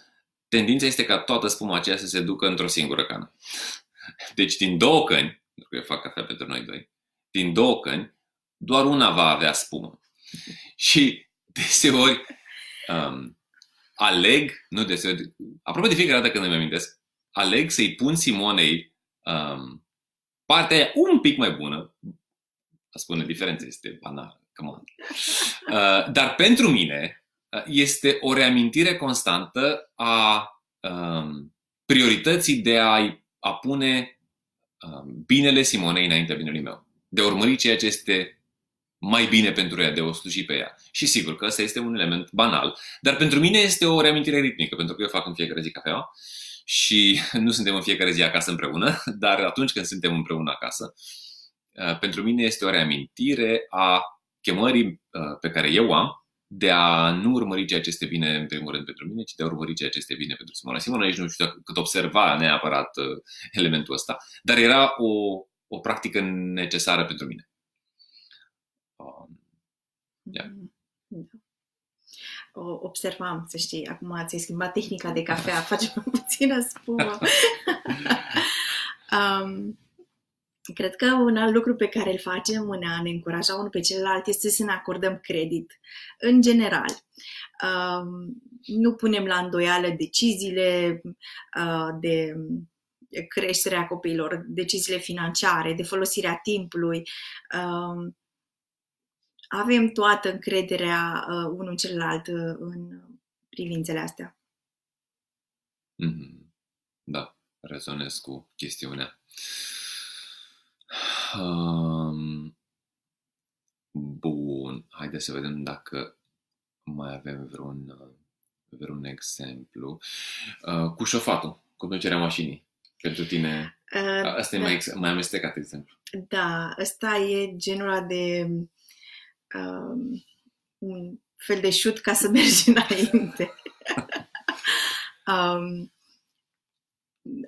tendința este ca toată spuma aceea să se ducă într-o singură cană. Deci, din două căni, pentru că eu fac cafea pentru noi doi, din două căni, doar una va avea spumă. Și deseori um, aleg, nu deseori, aproape de fiecare dată când îmi amintesc, aleg să-i pun Simonei um, Partea e un pic mai bună, a spune, diferența este banală, come on. Uh, dar pentru mine uh, este o reamintire constantă a um, priorității de a, a pune um, binele Simonei înaintea binelui meu. De a urmări ceea ce este mai bine pentru ea, de a o sluji pe ea. Și sigur că ăsta este un element banal, dar pentru mine este o reamintire ritmică, pentru că eu fac în fiecare zi cafeaua și [laughs] nu suntem în fiecare zi acasă împreună, [laughs] dar atunci când suntem împreună acasă, uh, pentru mine este o reamintire a chemării uh, pe care eu am de a nu urmări ceea ce este bine în primul rând pentru mine, ci de a urmări ceea ce este bine pentru Simona. Simona nici nu știu cât observa neapărat uh, [laughs] elementul ăsta, dar era o, o practică necesară pentru mine. Um, yeah. Mm-hmm o observam, să știi, acum ți-ai schimbat tehnica de cafea, [laughs] facem puțină spumă. [laughs] um, cred că un alt lucru pe care îl facem în a ne încuraja unul pe celălalt este să ne acordăm credit. În general, um, nu punem la îndoială deciziile uh, de creșterea copiilor, deciziile financiare, de folosirea timpului. Um, avem toată încrederea uh, unul în celălalt uh, în privințele astea. Mm-hmm. Da, rezonez cu chestiunea. Um, bun, haideți să vedem dacă mai avem vreun, uh, vreun exemplu. Uh, cu șofatul, cu ducerea mașinii. Pentru tine, uh, asta da. e mai, mai amestecat exemplu. Da, ăsta e genul de um, un fel de șut ca să [laughs] mergi înainte. [laughs] um,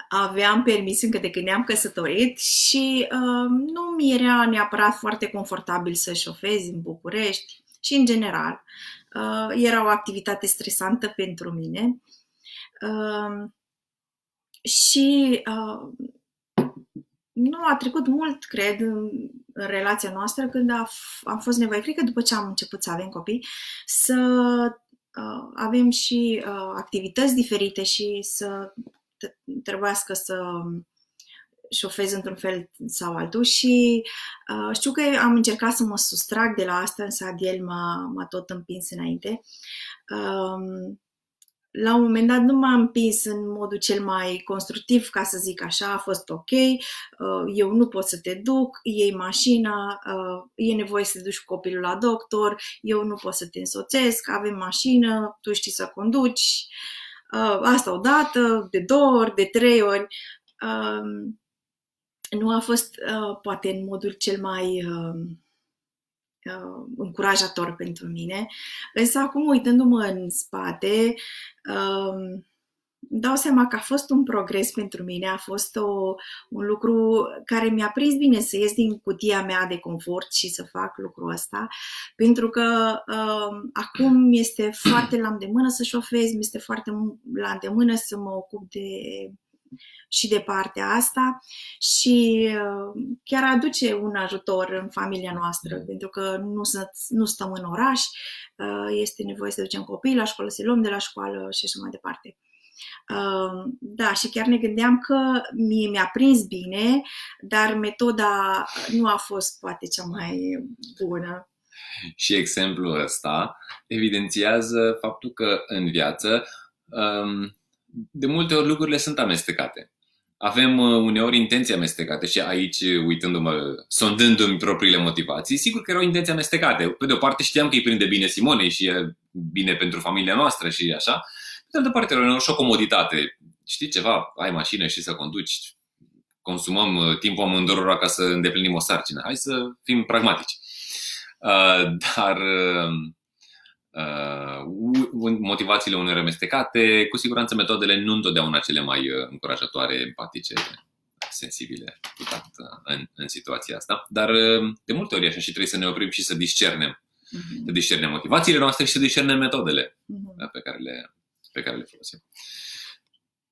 aveam permis încă de când ne-am căsătorit și um, nu mi era neapărat foarte confortabil să șofezi în București și în general. Uh, era o activitate stresantă pentru mine. Uh, și uh, nu a trecut mult, cred, în, în relația noastră când a, am fost nevoie, cred că după ce am început să avem copii, să uh, avem și uh, activități diferite și să trebuiască să șofez într-un fel sau altul și uh, știu că am încercat să mă sustrag de la asta, însă Adiel m-a, m-a tot împins înainte. Uh, la un moment dat nu m-a împins în modul cel mai constructiv, ca să zic așa, a fost ok, uh, eu nu pot să te duc, iei mașina, uh, e nevoie să duci copilul la doctor, eu nu pot să te însoțesc, avem mașină, tu știi să conduci, uh, asta o dată, de două ori, de trei ori. Um, nu a fost poate în modul cel mai uh, încurajator pentru mine. Însă acum, uitându-mă în spate, uh, dau seama că a fost un progres pentru mine, a fost o, un lucru care mi-a prins bine să ies din cutia mea de confort și să fac lucrul ăsta, pentru că uh, acum este foarte la îndemână să șofez, mi este foarte la îndemână să mă ocup de și de partea asta și uh, chiar aduce un ajutor în familia noastră, mm. pentru că nu, nu stăm în oraș, uh, este nevoie să ducem copiii la școală, să luăm de la școală și așa mai departe. Uh, da, și chiar ne gândeam că mie mi-a prins bine, dar metoda nu a fost poate cea mai bună. Și exemplul ăsta evidențiază faptul că în viață um, de multe ori lucrurile sunt amestecate. Avem uh, uneori intenții amestecate și aici, uitându-mă, sondându-mi propriile motivații, sigur că erau intenții amestecate. Pe de o parte știam că îi prinde bine Simone și e bine pentru familia noastră și așa. Pe de altă parte era și o comoditate. Știi ceva, ai mașină și să conduci, consumăm uh, timpul amândurora ca să îndeplinim o sarcină. Hai să fim pragmatici. Uh, dar uh, motivațiile uneori amestecate, cu siguranță metodele nu întotdeauna cele mai uh, încurajatoare, empatice, sensibile putat uh, în, în situația asta. Dar uh, de multe ori așa și trebuie să ne oprim și să discernem, uh-huh. să discernem motivațiile noastre și să discernem metodele uh-huh. pe, care le, pe care le folosim.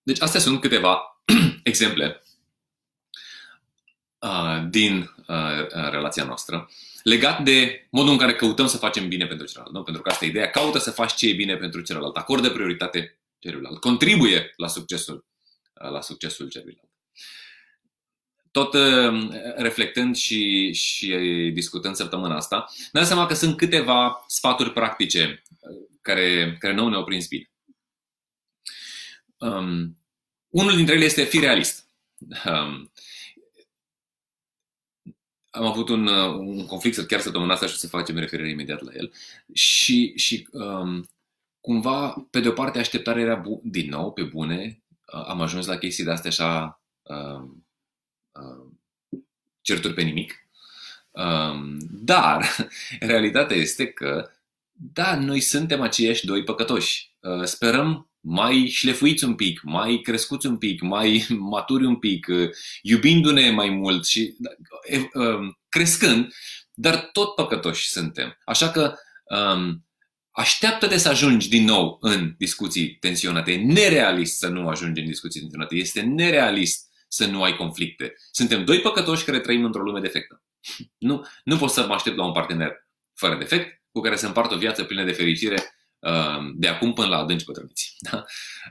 Deci astea sunt câteva [clears throat] exemple uh, din uh, relația noastră legat de modul în care căutăm să facem bine pentru celălalt. Nu? Pentru că asta e ideea. Caută să faci ce e bine pentru celălalt. Acordă prioritate celuilalt. Contribuie la succesul, la succesul celuilalt. Tot uh, reflectând și, și discutând săptămâna asta, ne dăm seama că sunt câteva sfaturi practice uh, care, care nu ne-au prins bine. Um, unul dintre ele este fi realist. Um, am avut un, uh, un conflict chiar săptămâna asta și o să facem referire imediat la el. Și, și um, cumva, pe de o parte, așteptarea era bu- din nou, pe bune. Uh, am ajuns la chestii de astea așa um, um, certuri pe nimic. Um, dar, [laughs] realitatea este că, da, noi suntem aceiași doi păcătoși. Uh, sperăm mai șlefuiți un pic, mai crescuți un pic, mai [laughs] maturi un pic, uh, iubindu-ne mai mult și um, crescând, dar tot păcătoși suntem. Așa că um, așteaptă-te să ajungi din nou în discuții tensionate. E nerealist să nu ajungi în discuții tensionate. Este nerealist să nu ai conflicte. Suntem doi păcătoși care trăim într-o lume defectă. [laughs] Nu, nu pot să mă aștept la un partener fără defect, cu care să împart o viață plină de fericire Uh, de acum până la adânci bătrâneți. [laughs] Da?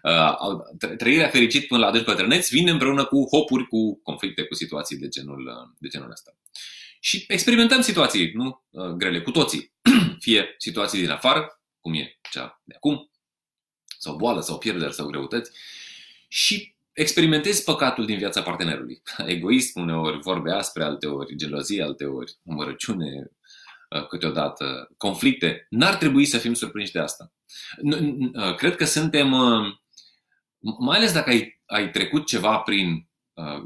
Uh, trăirea fericit până la adânci bătrâneți vine împreună cu hopuri, cu conflicte, cu situații de genul, uh, de genul ăsta. Și experimentăm situații nu? grele cu toții. [clears throat] Fie situații din afară, cum e cea de acum, sau boală, sau pierderi, sau greutăți, și experimentezi păcatul din viața partenerului. [laughs] Egoism, uneori vorbe aspre, alteori gelozie, alteori mărăciune, Uh, câteodată conflicte, n-ar trebui să fim surprinși de asta. Uh, cred că suntem, uh, mai ales dacă ai, ai trecut ceva prin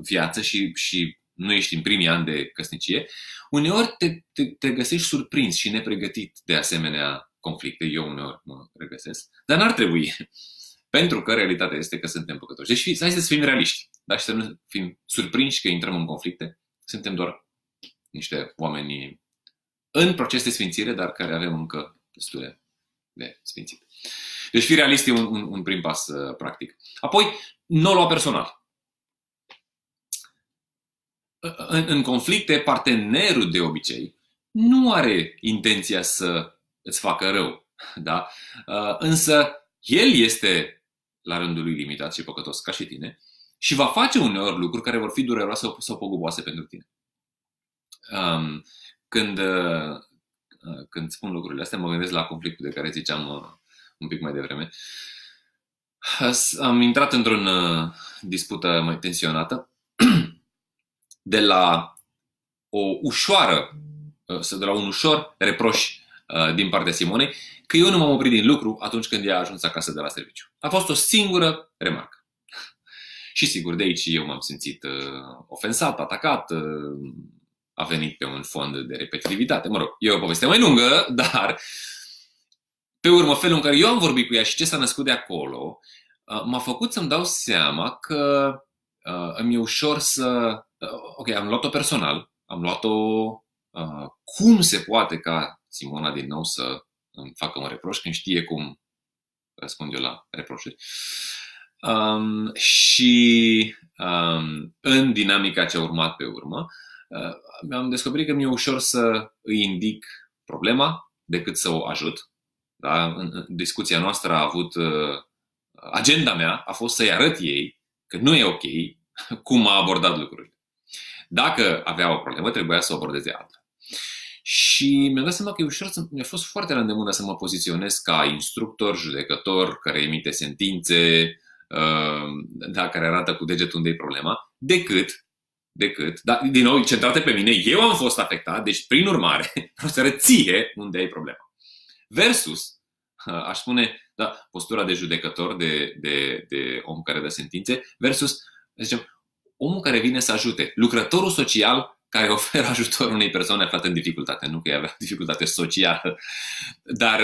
viață și, și nu ești în primii ani de căsnicie, uneori te, te, te găsești surprins și nepregătit de asemenea conflicte. Eu uneori mă regăsesc, dar n-ar trebui. Pentru că realitatea este că suntem păcătoși. Deci hai să fim realiști, dar și să nu fim surprinși că intrăm în conflicte. Suntem doar niște oameni în proces de sfințire, dar care avem încă destule de sfințit. Deci fi realist e un, un, un prim pas uh, practic. Apoi, nu lua personal. În, în conflicte, partenerul de obicei nu are intenția să îți facă rău. Da? Uh, însă, el este la rândul lui limitat și păcătos ca și tine și va face uneori lucruri care vor fi dureroase sau poguboase pentru tine. Um, când, uh, uh, când spun lucrurile astea, mă gândesc la conflictul de care ziceam uh, un pic mai devreme. Am intrat într-o uh, dispută mai tensionată [clears throat] de la o ușoară, uh, de la un ușor reproș uh, din partea Simonei că eu nu m-am oprit din lucru atunci când ea a ajuns acasă de la serviciu. A fost o singură remarcă. [laughs] Și sigur, de aici eu m-am simțit uh, ofensat, atacat, uh, a venit pe un fond de repetitivitate. Mă rog, e o poveste mai lungă, [laughs] dar pe urmă, felul în care eu am vorbit cu ea și ce s-a născut de acolo, uh, m-a făcut să-mi dau seama că uh, îmi e ușor să... Uh, ok, am luat-o personal, am luat-o uh, cum se poate ca Simona din nou să îmi facă un reproș când știe cum răspund eu la reproșuri. Um, și um, în dinamica ce a urmat pe urmă, uh, am descoperit că mi-e ușor să îi indic problema decât să o ajut. Da? În discuția noastră a avut uh, agenda mea a fost să-i arăt ei că nu e ok [laughs] cum a abordat lucrurile. Dacă avea o problemă, trebuia să o abordeze altfel. Și mi-am dat seama că e ușor să, mi-a fost foarte la îndemână să mă poziționez ca instructor, judecător, care emite sentințe, uh, da, care arată cu degetul unde e problema, decât, decât, da, din nou, centrate pe mine, eu am fost afectat, deci, prin urmare, [laughs] vreau să reție unde e problema. Versus, uh, [laughs] aș spune, da, postura de judecător, de, de, de om care dă sentințe, versus, zicem, omul care vine să ajute, lucrătorul social care [laughs] oferă ajutor unei persoane aflate în dificultate. Nu că avea dificultate socială, dar,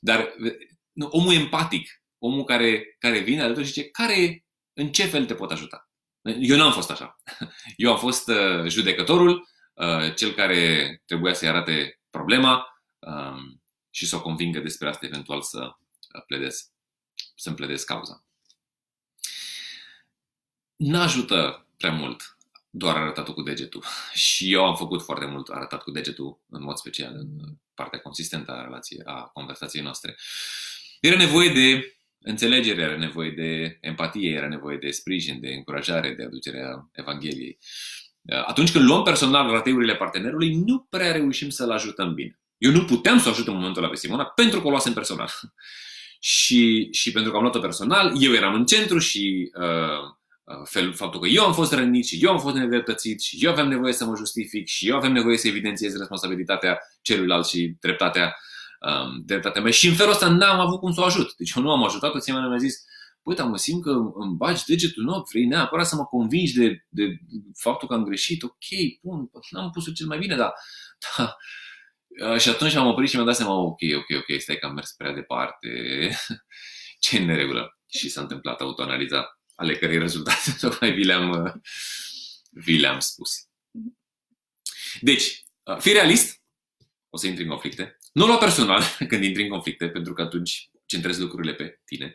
dar nu, omul empatic, omul care, care vine alături și zice, care, în ce fel te pot ajuta? Eu nu am fost așa. [laughs] Eu am fost uh, judecătorul, uh, cel care trebuia să-i arate problema uh, și să o convingă despre asta, eventual să uh, pledez, să-mi pledez cauza. N-ajută prea mult doar arătat cu degetul. [laughs] Și eu am făcut foarte mult arătat cu degetul, în mod special, în partea consistentă a relației, a conversației noastre. Era nevoie de înțelegere, era nevoie de empatie, era nevoie de sprijin, de încurajare, de aducerea Evangheliei. Atunci când luăm personal rateurile partenerului, nu prea reușim să-l ajutăm bine. Eu nu puteam să o ajut în momentul ăla pe Simona pentru că o luasem personal. [laughs] și, și pentru că am luat-o personal, eu eram în centru și uh, Uh, fel, faptul că eu am fost rănit și eu am fost nedreptățit și eu aveam nevoie să mă justific și eu aveam nevoie să evidențiez responsabilitatea celuilalt și dreptatea, um, dreptatea mea. Și în felul ăsta n-am avut cum să o ajut. Deci eu nu am ajutat-o, ție mi-a zis, păi, dar mă simt că îmi bagi degetul în ochi, vrei neapărat să mă convingi de, de faptul că am greșit, ok, bun, n-am pus-o cel mai bine, dar da. Uh, [laughs] și atunci am oprit și mi-am dat seama, ok, ok, ok, stai că am mers prea departe, [laughs] ce neregulă. Și s-a întâmplat autoanaliza ale cărei rezultate [laughs] tocmai vi le-am, vi le-am spus. Deci, fii realist, o să intri în conflicte. Nu lua personal [laughs] când intri în conflicte, pentru că atunci centrezi lucrurile pe tine.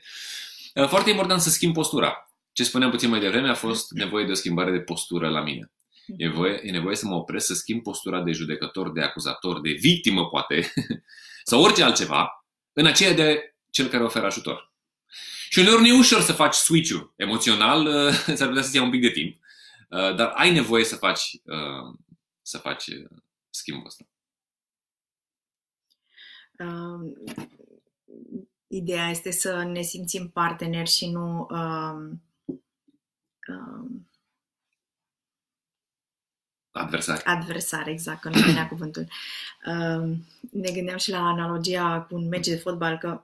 Foarte important să schimbi postura. Ce spuneam puțin mai devreme a fost nevoie de o schimbare de postură la mine. E nevoie, e nevoie să mă opresc să schimb postura de judecător, de acuzator, de victimă, poate, [laughs] sau orice altceva, în aceea de cel care oferă ajutor. Și uneori nu e ușor să faci switch-ul emoțional, uh, [laughs] s-ar putea să-ți ia un pic de timp, uh, dar ai nevoie să faci, uh, să faci schimbul ăsta. Um, ideea este să ne simțim parteneri și nu um, um, Adversar. Adversar, exact, că nu venea cuvântul. Um, ne gândeam și la analogia cu un meci de fotbal, că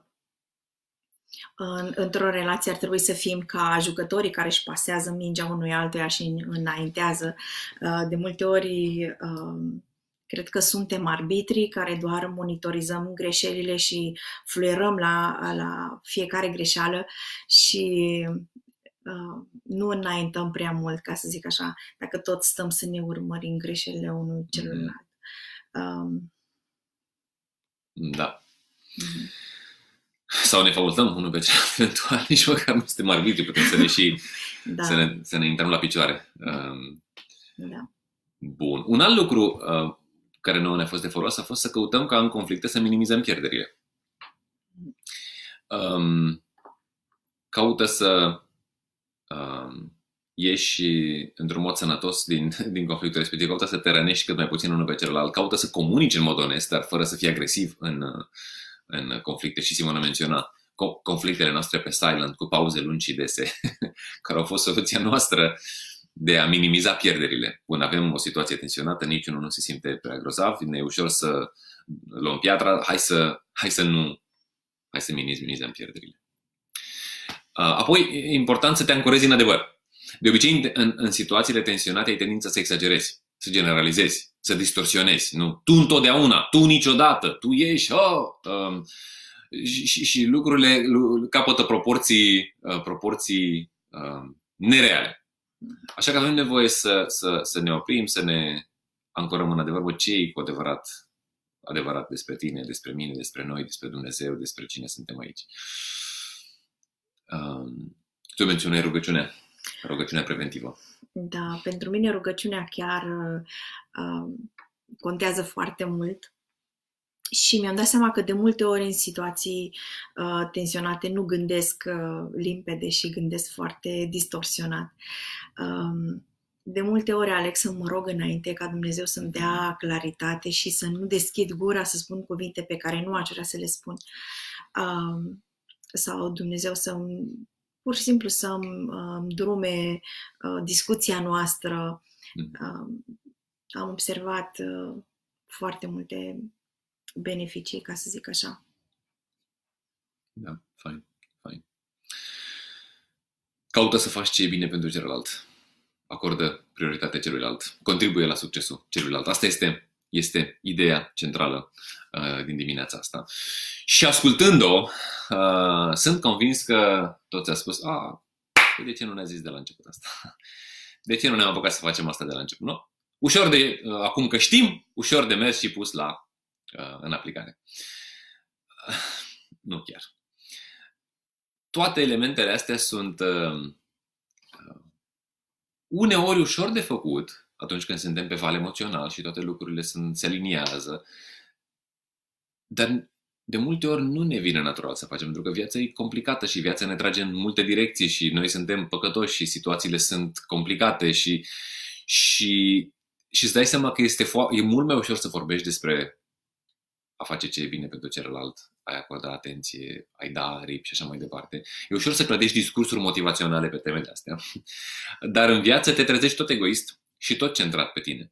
în, într-o relație ar trebui să fim ca jucătorii care își pasează mingea unui altuia și înaintează. Uh, de multe ori um, cred că suntem arbitrii care doar monitorizăm greșelile și fluierăm la, la fiecare greșeală și uh, nu înaintăm prea mult, ca să zic așa, dacă tot stăm să ne urmărim greșelile unui celuilalt. Um, da. Mm-hmm sau ne faultăm unul pe celălalt, [laughs] eventual, nici măcar nu suntem arbitri, putem să ne și [laughs] da. să, ne, să ne intrăm la picioare. Um, da. Bun. Un alt lucru uh, care nouă ne-a fost de folos a fost să căutăm ca în conflicte să minimizăm pierderile. Um, caută să um, ieși într-un mod sănătos din, [laughs] din conflictul respectiv, caută să te rănești cât mai puțin unul pe celălalt, caută să comunici în mod onest, dar fără să fii agresiv în, în conflicte și Simona menționa conflictele noastre pe silent, cu pauze lungi și dese, [laughs] care au fost soluția noastră de a minimiza pierderile. Când avem o situație tensionată, niciunul nu se simte prea grozav, ne e ușor să luăm piatra, hai să, hai să nu, hai să minimizăm pierderile. Apoi, e important să te ancorezi în adevăr. De obicei, în, în situațiile tensionate, ai tendința să exagerezi, să generalizezi, să distorsionezi. Nu? Tu întotdeauna, tu niciodată, tu ești, oh, um, și, și, și lucrurile capătă proporții, uh, proporții uh, nereale. Așa că avem nevoie să, să, să ne oprim, să ne ancorăm în adevăr, bă, ce e cu adevărat, adevărat despre tine, despre mine, despre noi, despre Dumnezeu, despre cine suntem aici. Um, tu menționai rugăciunea, rugăciunea preventivă. Da, pentru mine rugăciunea chiar uh, contează foarte mult și mi-am dat seama că de multe ori în situații uh, tensionate nu gândesc uh, limpede și gândesc foarte distorsionat. Um, de multe ori aleg să mă rog înainte ca Dumnezeu să-mi dea claritate și să nu deschid gura să spun cuvinte pe care nu aș vrea să le spun. Um, sau Dumnezeu să pur și simplu să-mi um, drume uh, discuția noastră. Um, am observat uh, foarte multe beneficii, ca să zic așa. Da, fain, fain. Caută să faci ce e bine pentru celălalt. Acordă prioritate celuilalt. Contribuie la succesul celuilalt. Asta este, este ideea centrală uh, din dimineața asta. Și ascultând-o, uh, sunt convins că toți a spus, a, păi de ce nu ne-a zis de la început asta? De ce nu ne-am apucat să facem asta de la început? Nu? Ușor de, uh, acum că știm, ușor de mers și pus la Uh, în aplicare. [sighs] Nu chiar. Toate elementele astea sunt uh, uh, uneori ușor de făcut atunci când suntem pe val emoțional și toate lucrurile sunt, se aliniază, dar de multe ori nu ne vine natural să facem, pentru că viața e complicată și viața ne trage în multe direcții și noi suntem păcătoși și situațiile sunt complicate și, și, și îți dai seama că este fo- e mult mai ușor să vorbești despre a face ce e bine pentru celălalt, ai acorda atenție, ai da aripi și așa mai departe. E ușor să clădești discursuri motivaționale pe temele astea, [laughs] dar în viață te trezești tot egoist și tot centrat pe tine.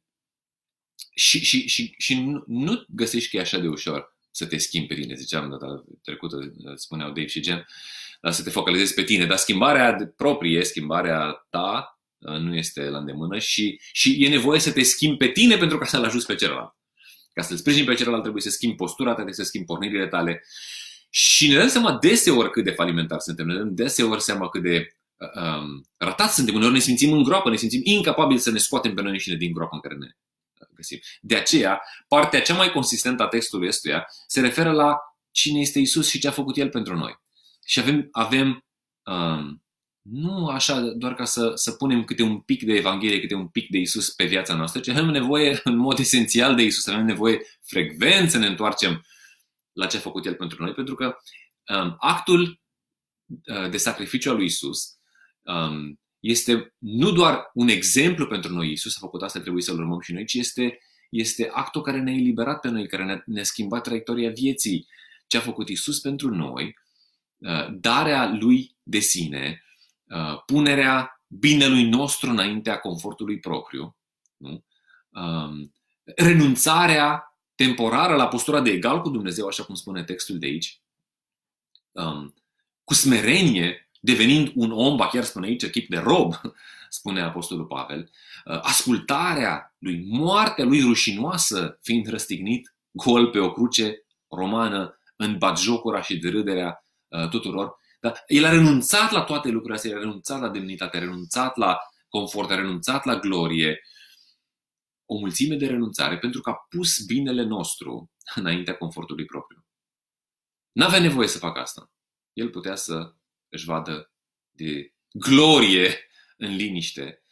Și, și, și, și nu, nu găsești că e așa de ușor să te schimbi pe tine, ziceam data trecută, spuneau Dave și Jen, să te focalizezi pe tine, dar schimbarea proprie, schimbarea ta, nu este la îndemână și, și e nevoie să te schimbi pe tine pentru ca să-l ajuți pe celălalt. Ca să-l sprijini pe celălalt trebuie să schimbi postura ta, trebuie să schimbi pornirile tale. Și ne dăm seama deseori cât de falimentar suntem, ne dăm deseori seama cât de uh, um, ratați suntem. Uneori ne simțim în groapă, ne simțim incapabili să ne scoatem pe noi înșine din groapa în care ne uh, găsim. De aceea, partea cea mai consistentă a textului ăstuia se referă la cine este Isus și ce a făcut El pentru noi. Și avem, avem um, nu așa doar ca să, să punem câte un pic de Evanghelie, câte un pic de Isus pe viața noastră, ci avem nevoie în mod esențial de Isus, avem nevoie frecvent să ne întoarcem la ce a făcut El pentru noi, pentru că um, actul uh, de sacrificiu al lui Isus um, este nu doar un exemplu pentru noi, Isus a făcut asta, trebuie să-L urmăm și noi, ci este, este actul care ne-a eliberat pe noi, care ne-a, ne schimbat traiectoria vieții. Ce a făcut Isus pentru noi, uh, darea Lui de sine, Uh, punerea binelui nostru înaintea confortului propriu, nu? Um, renunțarea temporară la postura de egal cu Dumnezeu, așa cum spune textul de aici, um, cu smerenie, devenind un om, ba chiar spune aici, chip de rob, [laughs] spune Apostolul Pavel, uh, ascultarea lui, moartea lui rușinoasă, fiind răstignit gol pe o cruce romană, în batjocura și de râderea uh, tuturor, dar el a renunțat la toate lucrurile astea, el a renunțat la demnitate, a renunțat la confort, a renunțat la glorie. O mulțime de renunțare pentru că a pus binele nostru înaintea confortului propriu. N-avea nevoie să facă asta. El putea să își vadă de glorie în liniște,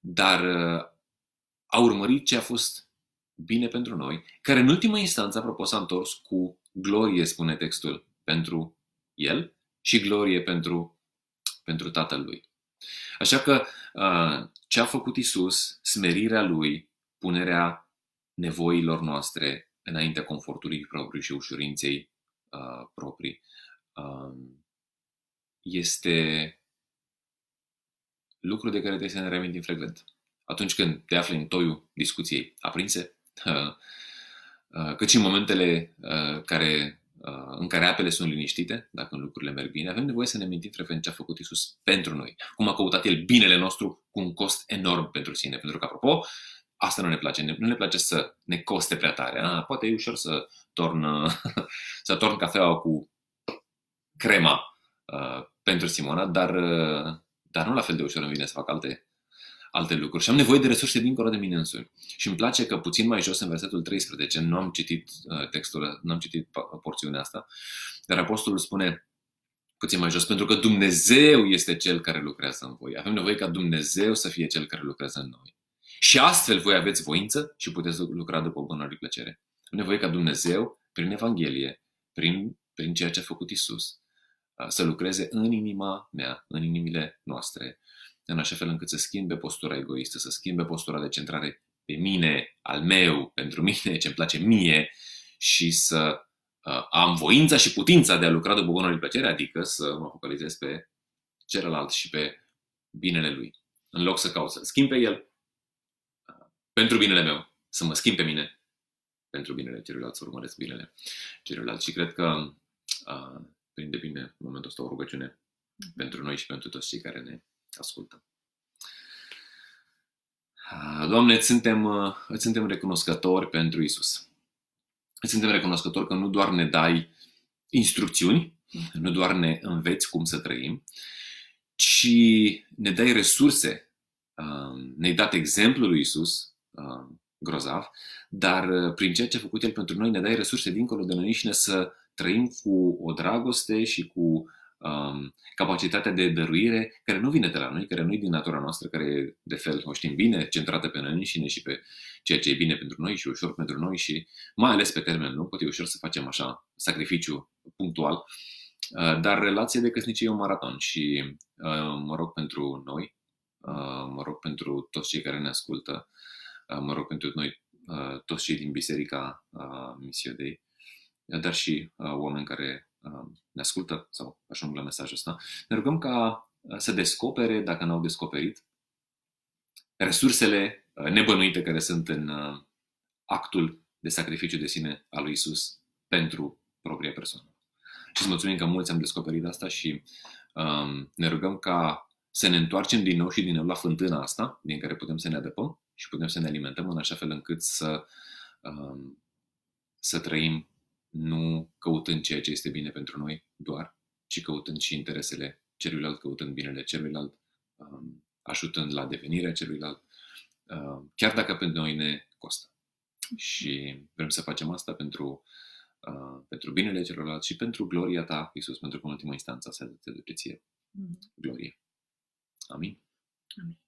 dar uh, a urmărit ce a fost bine pentru noi, care în ultimă instanță, apropo, s-a întors cu glorie, spune textul, pentru el și glorie pentru, pentru Tatăl Lui. Așa că ce a făcut Isus, smerirea Lui, punerea nevoilor noastre înaintea confortului propriu și ușurinței proprii, um, este lucru de care trebuie să ne reamintim frecvent. Atunci când te afli în toiul discuției aprinse, [laughs] uh, uh, cât și în momentele uh, care, în care apele sunt liniștite, dacă lucrurile merg bine, avem nevoie să ne mintim frecvent ce a făcut Isus pentru noi. Cum a căutat El binele nostru cu un cost enorm pentru sine. Pentru că, apropo, asta nu ne place. Nu ne place să ne coste prea tare. A, poate e ușor să torn, [laughs] să torn cafeaua cu crema uh, pentru Simona, dar, uh, dar nu la fel de ușor îmi vine să fac alte, alte lucruri. Și am nevoie de resurse dincolo de mine însumi. Și îmi place că puțin mai jos, în versetul 13, nu am citit uh, textul, nu am citit porțiunea asta, dar apostolul spune puțin mai jos, pentru că Dumnezeu este Cel care lucrează în voi. Avem nevoie ca Dumnezeu să fie Cel care lucrează în noi. Și astfel voi aveți voință și puteți lucra după bună plăcere. Avem nevoie ca Dumnezeu, prin Evanghelie, prin, prin ceea ce a făcut Isus, să lucreze în inima mea, în inimile noastre, în așa fel încât să schimbe postura egoistă, să schimbe postura de centrare pe mine, al meu, pentru mine, [laughs] ce îmi place mie și să uh, am voința și putința de a lucra după bună plăcere, adică să mă focalizez pe celălalt și pe binele lui. În loc să caut să schimb pe el, uh, pentru binele meu, să mă schimb pe mine, pentru binele celuilalt, să urmăresc binele celuilalt. Și cred că uh, prinde bine în momentul ăsta o rugăciune pentru noi și pentru toți cei care ne ascultă. Doamne, îți suntem, îți suntem recunoscători pentru Isus. Îți suntem recunoscători că nu doar ne dai instrucțiuni, nu doar ne înveți cum să trăim, ci ne dai resurse. Ne-ai dat exemplul lui Isus, grozav, dar prin ceea ce a făcut El pentru noi, ne dai resurse dincolo de noi și ne să trăim cu o dragoste și cu um, capacitatea de dăruire care nu vine de la noi, care nu e din natura noastră, care de fel o știm bine, centrată pe noi înșine și pe ceea ce e bine pentru noi și ușor pentru noi și mai ales pe termen lung, poate e ușor să facem așa sacrificiu punctual, uh, dar relația de căsnicie e un maraton și uh, mă rog pentru noi, uh, mă rog pentru toți cei care ne ascultă, uh, mă rog pentru noi, uh, toți cei din Biserica uh, Missio Dei, dar și uh, oameni care uh, ne ascultă sau ajung la mesajul ăsta, ne rugăm ca uh, să descopere, dacă n-au descoperit, resursele uh, nebănuite care sunt în uh, actul de sacrificiu de sine al lui Isus pentru propria persoană. Și să mulțumim că mulți am descoperit asta și um, ne rugăm ca să ne întoarcem din nou și din nou la fântâna asta, din care putem să ne adăpăm și putem să ne alimentăm în așa fel încât să, um, să trăim nu căutând ceea ce este bine pentru noi doar, ci căutând și interesele celuilalt, căutând binele celuilalt, um, ajutând la devenirea celuilalt, um, chiar dacă pentru noi ne costă. Și vrem să facem asta pentru, uh, pentru binele celorlalți și pentru gloria ta, Iisus, pentru că în ultima instanță să te duce ție. Mm-hmm. Glorie. Amin. Amin.